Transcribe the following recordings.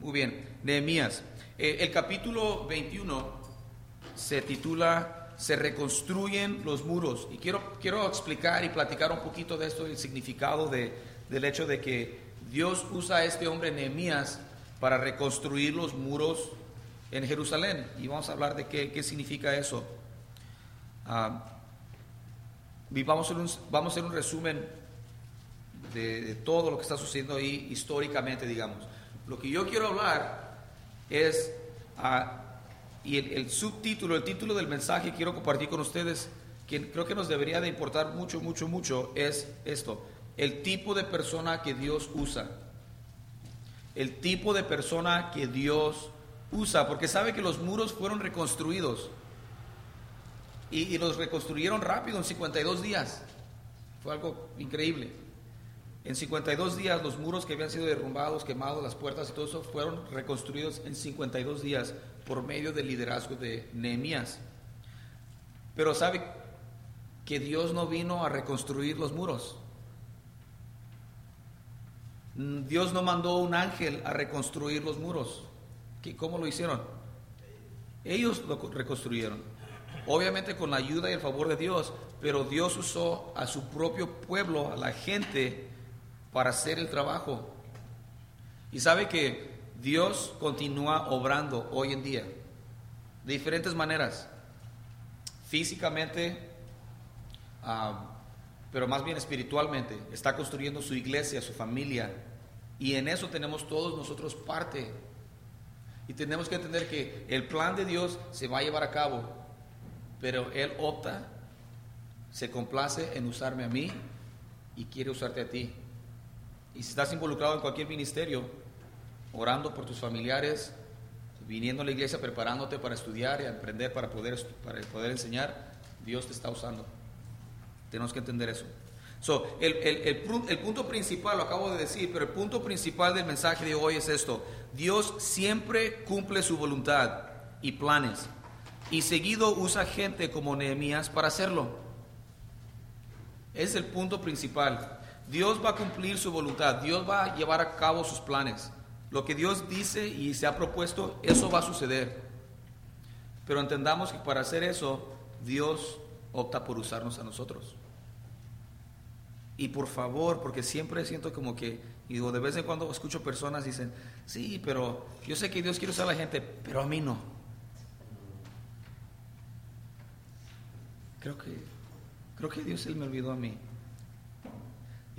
Muy bien, Nehemías. Eh, el capítulo 21 se titula Se reconstruyen los muros. Y quiero, quiero explicar y platicar un poquito de esto, el significado de, del hecho de que Dios usa a este hombre Nehemías para reconstruir los muros en Jerusalén. Y vamos a hablar de qué, qué significa eso. Ah, vamos a, hacer un, vamos a un resumen de todo lo que está sucediendo ahí históricamente, digamos. Lo que yo quiero hablar es, ah, y el, el subtítulo, el título del mensaje que quiero compartir con ustedes, que creo que nos debería de importar mucho, mucho, mucho, es esto, el tipo de persona que Dios usa. El tipo de persona que Dios usa, porque sabe que los muros fueron reconstruidos y, y los reconstruyeron rápido en 52 días. Fue algo increíble. En 52 días los muros que habían sido derrumbados, quemados, las puertas y todo eso fueron reconstruidos en 52 días por medio del liderazgo de Nehemías. Pero sabe que Dios no vino a reconstruir los muros. Dios no mandó un ángel a reconstruir los muros. ¿Qué- ¿Cómo lo hicieron? Ellos lo reconstruyeron. Obviamente con la ayuda y el favor de Dios, pero Dios usó a su propio pueblo, a la gente, para hacer el trabajo. Y sabe que Dios continúa obrando hoy en día, de diferentes maneras. Físicamente, ah, pero más bien espiritualmente. Está construyendo su iglesia, su familia. Y en eso tenemos todos nosotros parte. Y tenemos que entender que el plan de Dios se va a llevar a cabo, pero Él opta, se complace en usarme a mí y quiere usarte a ti. Y si estás involucrado en cualquier ministerio, orando por tus familiares, viniendo a la iglesia, preparándote para estudiar y aprender para poder, para poder enseñar, Dios te está usando. Tenemos que entender eso. So, el punto principal, lo acabo de decir, pero el punto principal del mensaje de hoy es esto. Dios siempre cumple su voluntad y planes. Y seguido usa gente como Nehemías para hacerlo. Es el punto principal. Dios va a cumplir su voluntad. Dios va a llevar a cabo sus planes. Lo que Dios dice y se ha propuesto, eso va a suceder. Pero entendamos que para hacer eso, Dios opta por usarnos a nosotros. Y por favor, porque siempre siento como que, y de vez en cuando escucho personas dicen, sí, pero yo sé que Dios quiere usar a la gente, pero a mí no. Creo que, creo que Dios él me olvidó a mí.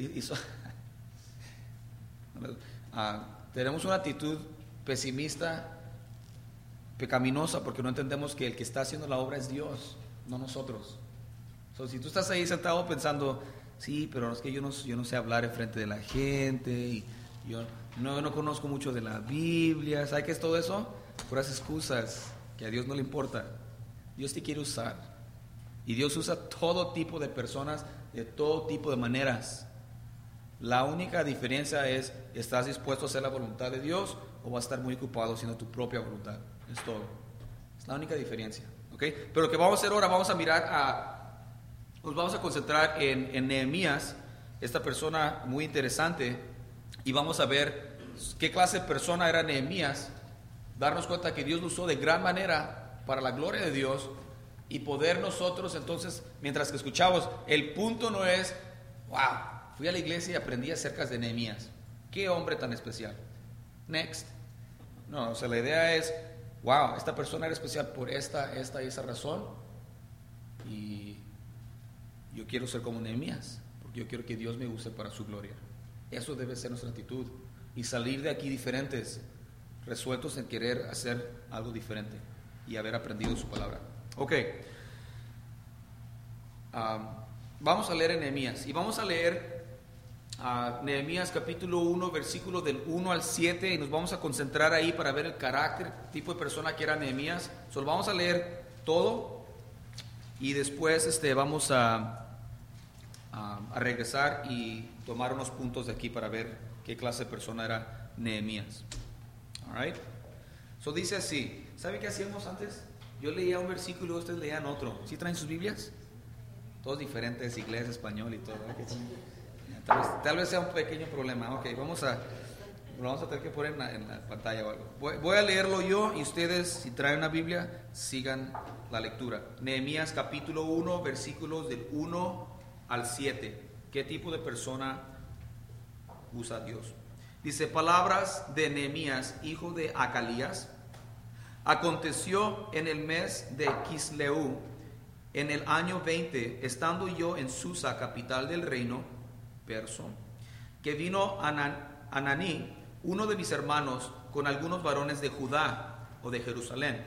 Ah, tenemos una actitud pesimista, pecaminosa, porque no entendemos que el que está haciendo la obra es Dios, no nosotros. So, si tú estás ahí sentado pensando, sí, pero es que yo no, yo no sé hablar en frente de la gente, y yo no, no conozco mucho de la Biblia, ¿sabes qué es todo eso? Puras excusas, que a Dios no le importa. Dios te quiere usar. Y Dios usa todo tipo de personas, de todo tipo de maneras. La única diferencia es, ¿estás dispuesto a hacer la voluntad de Dios o vas a estar muy ocupado haciendo tu propia voluntad? Es todo. Es la única diferencia. ¿ok? Pero lo que vamos a hacer ahora, vamos a mirar a, nos vamos a concentrar en, en Nehemías, esta persona muy interesante, y vamos a ver qué clase de persona era Nehemías, darnos cuenta que Dios lo usó de gran manera para la gloria de Dios y poder nosotros entonces, mientras que escuchamos, el punto no es, wow, fui a la iglesia y aprendí acerca de Nehemías. Qué hombre tan especial. Next. No, o sea, la idea es, wow, esta persona era especial por esta, esta y esa razón. Y yo quiero ser como Nehemías, porque yo quiero que Dios me use para su gloria. Eso debe ser nuestra actitud. Y salir de aquí diferentes, resueltos en querer hacer algo diferente y haber aprendido su palabra. Ok. Ah, vamos a leer Nehemías y vamos a leer a Nehemías capítulo 1, versículo del 1 al 7 y nos vamos a concentrar ahí para ver el carácter, tipo de persona que era Nehemías. Solo vamos a leer todo y después este, vamos a, a, regresar y tomar unos puntos de aquí para ver qué clase de persona era Nehemías. All right. So dice así, ¿sabe qué hacíamos antes? Yo leía un versículo y ustedes leían otro. ¿Sí traen sus Biblias? Todos diferentes, inglés, español y todo. ¿verdad que sí? Vez, tal vez sea un pequeño problema. Ok, vamos a, lo vamos a tener que poner en la, pantalla o algo. Voy, voy, a leerlo yo y ustedes, si traen una Biblia, sigan la lectura. Nehemías capítulo 1, versículos del 1 al 7. ¿Qué tipo de persona usa Dios? Dice, palabras de Nehemías, hijo de Acalías. Aconteció en el mes de Kisleu, en el año 20, estando yo en Susa, capital del reino que vino Ananí, uno de mis hermanos, con algunos varones de Judá o de Jerusalén.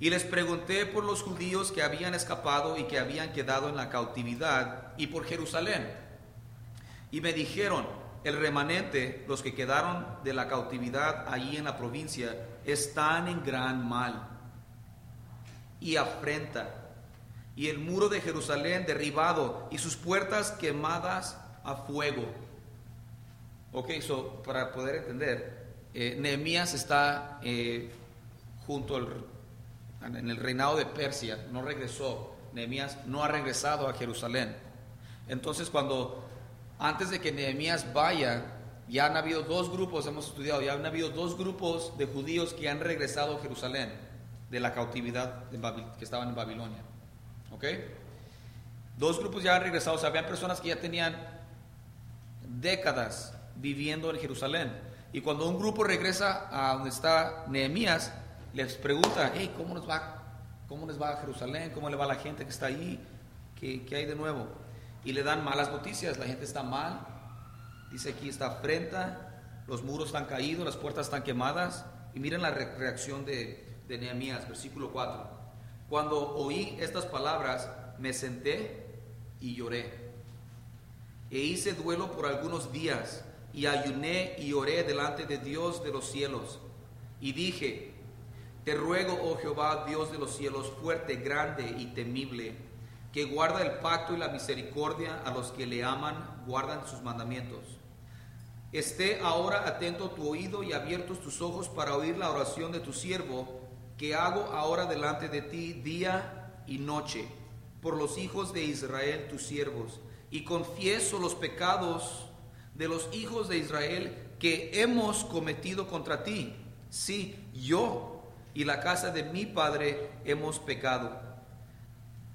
Y les pregunté por los judíos que habían escapado y que habían quedado en la cautividad y por Jerusalén. Y me dijeron, el remanente, los que quedaron de la cautividad allí en la provincia, están en gran mal y afrenta. Y el muro de Jerusalén derribado y sus puertas quemadas a fuego. Ok, so, para poder entender, eh, Nehemías está eh, junto al, en el reinado de Persia, no regresó. Nehemías no ha regresado a Jerusalén. Entonces, cuando antes de que Nehemías vaya, ya han habido dos grupos, hemos estudiado, ya han habido dos grupos de judíos que han regresado a Jerusalén de la cautividad que estaban en Babilonia. ¿Ok? Dos grupos ya han regresado, o sea, habían personas que ya tenían décadas viviendo en Jerusalén. Y cuando un grupo regresa a donde está Nehemías, les pregunta, hey, ¿cómo nos va? ¿Cómo les va a Jerusalén? ¿Cómo le va a la gente que está ahí? ¿Qué, qué hay de nuevo? Y le dan malas noticias, la gente está mal. Dice aquí está afrenta, los muros están caídos, las puertas están quemadas. Y miren la reacción de, de Nehemías, versículo 4. Cuando oí estas palabras, me senté y lloré e hice duelo por algunos días, y ayuné y oré delante de Dios de los cielos. Y dije, te ruego, oh Jehová, Dios de los cielos, fuerte, grande y temible, que guarda el pacto y la misericordia a los que le aman, guardan sus mandamientos. Esté ahora atento tu oído y abiertos tus ojos para oír la oración de tu siervo, que hago ahora delante de ti día y noche, por los hijos de Israel, tus siervos y confieso los pecados de los hijos de Israel que hemos cometido contra ti. Sí, yo y la casa de mi padre hemos pecado.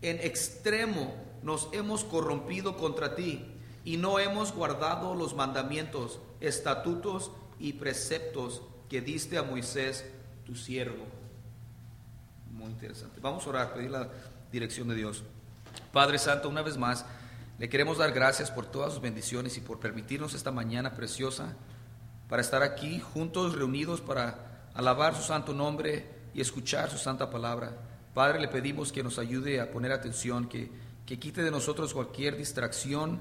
En extremo nos hemos corrompido contra ti y no hemos guardado los mandamientos, estatutos y preceptos que diste a Moisés, tu siervo. Muy interesante. Vamos a orar, pedir la dirección de Dios. Padre Santo, una vez más, le queremos dar gracias por todas sus bendiciones y por permitirnos esta mañana preciosa para estar aquí juntos, reunidos para alabar su santo nombre y escuchar su santa palabra. Padre, le pedimos que nos ayude a poner atención, que, que quite de nosotros cualquier distracción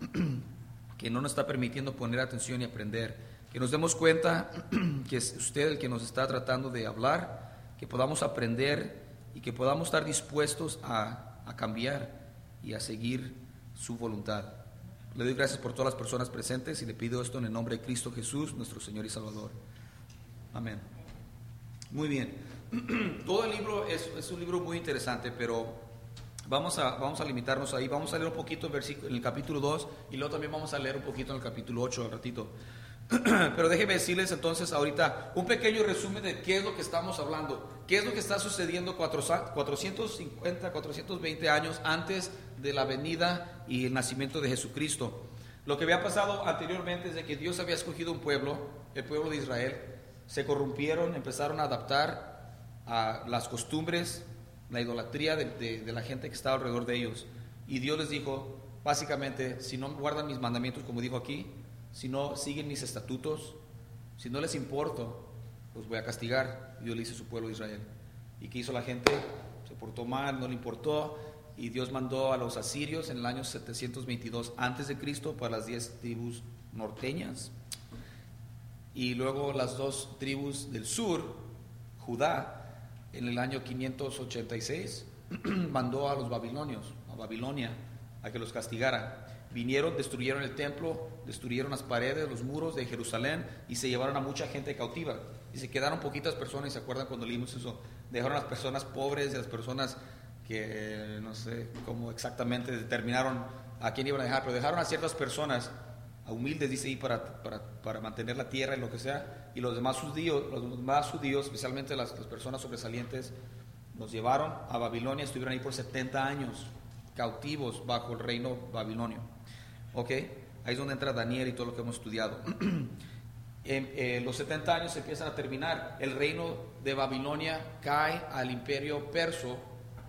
que no nos está permitiendo poner atención y aprender. Que nos demos cuenta que es usted el que nos está tratando de hablar, que podamos aprender y que podamos estar dispuestos a, a cambiar y a seguir su voluntad. Le doy gracias por todas las personas presentes y le pido esto en el nombre de Cristo Jesús, nuestro Señor y Salvador. Amén. Muy bien. Todo el libro es, un libro muy interesante, pero vamos a, vamos a limitarnos ahí. Vamos a leer un poquito en el capítulo 2 y luego también vamos a leer un poquito en el capítulo 8 al ratito. Pero déjenme decirles entonces ahorita un pequeño resumen de qué es lo que estamos hablando, qué es lo que está sucediendo 450, 420 años antes de la venida y el nacimiento de Jesucristo. Lo que había pasado anteriormente es de que Dios había escogido un pueblo, el pueblo de Israel, se corrompieron, empezaron a adaptar a las costumbres, la idolatría de, de la gente que estaba alrededor de ellos. Y Dios les dijo, básicamente, si no guardan mis mandamientos, como dijo aquí, si no siguen mis estatutos, si no les importo, los voy a castigar. Dios le dice a su pueblo Israel. ¿Y qué hizo la gente? Se portó mal, no le importó. Y Dios mandó a los asirios en el año 722 antes de Cristo para las diez tribus norteñas. Y luego las dos tribus del sur, Judá, en el año 586, mandó a los babilonios, a Babilonia, a que los castigara vinieron, destruyeron el templo, destruyeron las paredes, los muros de Jerusalén y se llevaron a mucha gente cautiva. Y se quedaron poquitas personas, y se acuerdan cuando leímos eso, dejaron a las personas pobres y a las personas que no sé cómo exactamente determinaron a quién iban a dejar, pero dejaron a ciertas personas humildes, dice ahí, para, para, mantener la tierra y lo que sea. Y los demás judíos, los demás judíos especialmente las, las personas sobresalientes, nos llevaron a Babilonia, estuvieron ahí por 70 años, cautivos bajo el reino babilonio. ¿Ok? Ahí es donde entra Daniel y todo lo que hemos estudiado. eh, los 70 años se empiezan a terminar. El reino de Babilonia cae al imperio perso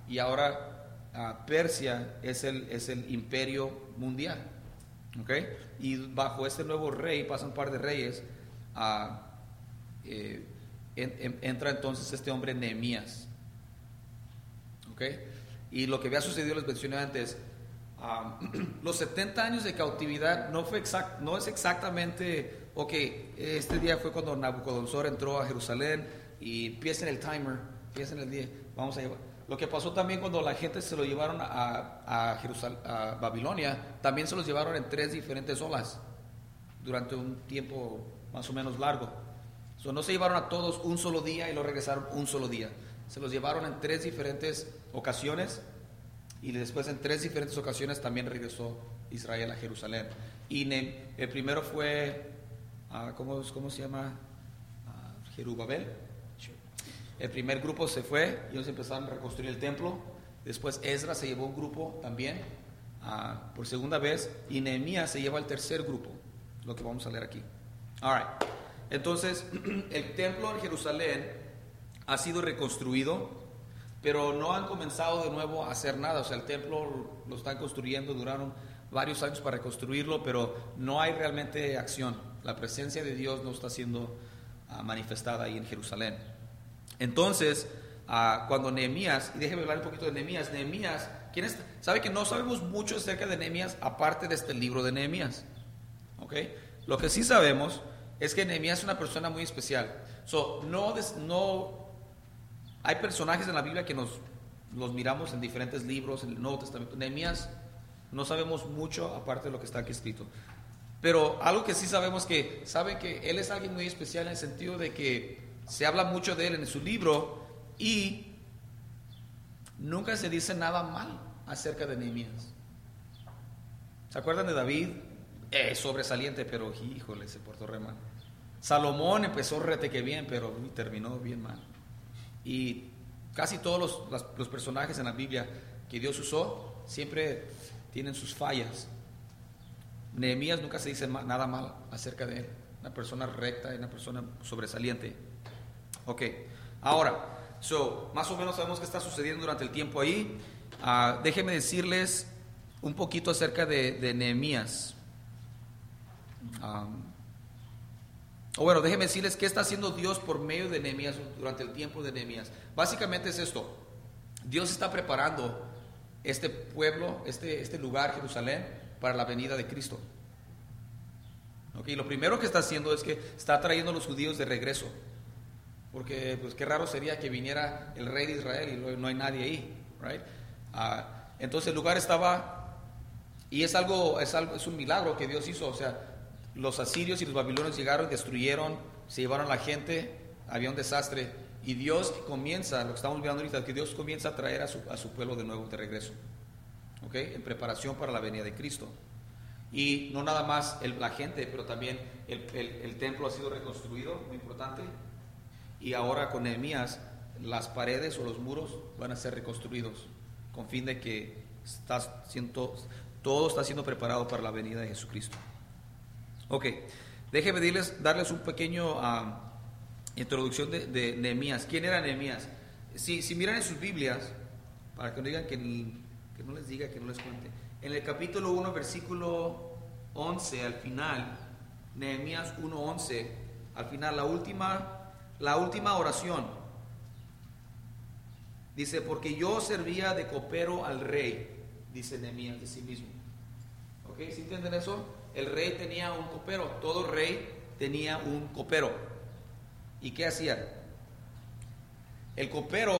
y ahora ah, Persia es el, es el imperio mundial. ¿Ok? Y bajo este nuevo rey, pasan un par de reyes, ah, eh, entra entonces este hombre Nehemías. Y lo que había sucedido, les mencioné antes, los 70 años de cautividad no, fue exact, no es exactamente, ok, este día fue cuando Nabucodonosor entró a Jerusalén y empieza en el timer, empieza en el día, vamos a llevar. Lo que pasó también cuando la gente se lo llevaron a, a, a Babilonia, también se los llevaron en tres diferentes olas durante un tiempo más o menos largo. no se llevaron a todos un solo día y lo regresaron un solo día. Se los llevaron en tres diferentes ocasiones y después en tres diferentes ocasiones también regresó Israel a Jerusalén. Y el primero fue, uh, ¿cómo, se llama? Uh, Jerubabel. El primer grupo se fue y ellos empezaron a reconstruir el templo. Después Ezra se llevó un grupo también ah, por segunda vez y Nehemías se lleva el tercer grupo, lo que vamos a leer aquí. All Entonces, el templo en Jerusalén ha sido reconstruido pero no han comenzado de nuevo a hacer nada. O sea, el templo lo están construyendo, duraron varios años para reconstruirlo, pero no hay realmente acción. La presencia de Dios no está siendo ah, manifestada ahí en Jerusalén. Entonces, ah, cuando Nehemías, y déjeme hablar un poquito de Nehemías, Nehemías, ¿quién es? ¿Sabe que no sabemos mucho acerca de Nehemías aparte de este libro de Nehemías? ¿Ok? Lo que sí sabemos es que Nehemías es una persona muy especial. So, no, no hay personajes en la Biblia que nos los miramos en diferentes libros, en el Nuevo Testamento. Nehemías no sabemos mucho aparte de lo que está aquí escrito. Pero algo que sí sabemos que saben que él es alguien muy especial en el sentido de que se habla mucho de él en su libro y nunca se dice nada mal acerca de Nehemías. ¿Se acuerdan de David? Es sobresaliente, pero híjole, se portó re mal. Salomón empezó rete que bien, pero terminó bien mal. Y casi todos los, personajes en la Biblia que Dios usó siempre tienen sus fallas. Nehemías nunca se dice nada mal acerca de él. Una persona recta, una persona sobresaliente. Ok, ahora, so, más o menos sabemos qué está sucediendo durante el tiempo ahí. Uh, déjenme decirles un poquito acerca de, de Nehemías. Um, o bueno, déjenme decirles qué está haciendo Dios por medio de Nehemías durante el tiempo de Nehemías. Básicamente es esto. Dios está preparando este pueblo, este, este lugar, Jerusalén, para la venida de Cristo. Okay, lo primero que está haciendo es que está trayendo a los judíos de regreso. Porque pues qué raro sería que viniera el rey de Israel y no hay nadie ahí. Right? Ah, entonces el lugar estaba, y es algo, es algo, es un milagro que Dios hizo. O sea, los asirios y los babilonios llegaron, destruyeron, se llevaron a la gente, había un desastre. Y Dios comienza, lo que estamos viendo ahorita, que Dios comienza a traer a su, pueblo de nuevo de regreso. ¿Ok? En preparación para la venida de Cristo. Y no nada más la gente, pero también el, el, templo ha sido reconstruido, muy importante. Y ahora con Nehemías, las paredes o los muros van a ser reconstruidos, con fin de que está siendo, todo está siendo preparado para la venida de Jesucristo. Ok, déjenme darles un pequeño ah, introducción de, de, Nehemías. ¿Quién era Nehemías? Si, si miran en sus Biblias, para que no digan que, que no les diga, que no les cuente, en el capítulo 1, versículo 11, al final, Nehemías 1.11, al final, la última, la última oración, dice, porque yo servía de copero al rey, dice Nehemías de sí mismo. ¿Ok? ¿Sí entienden eso? El rey tenía un copero, todo rey tenía un copero. ¿Y qué hacía? El copero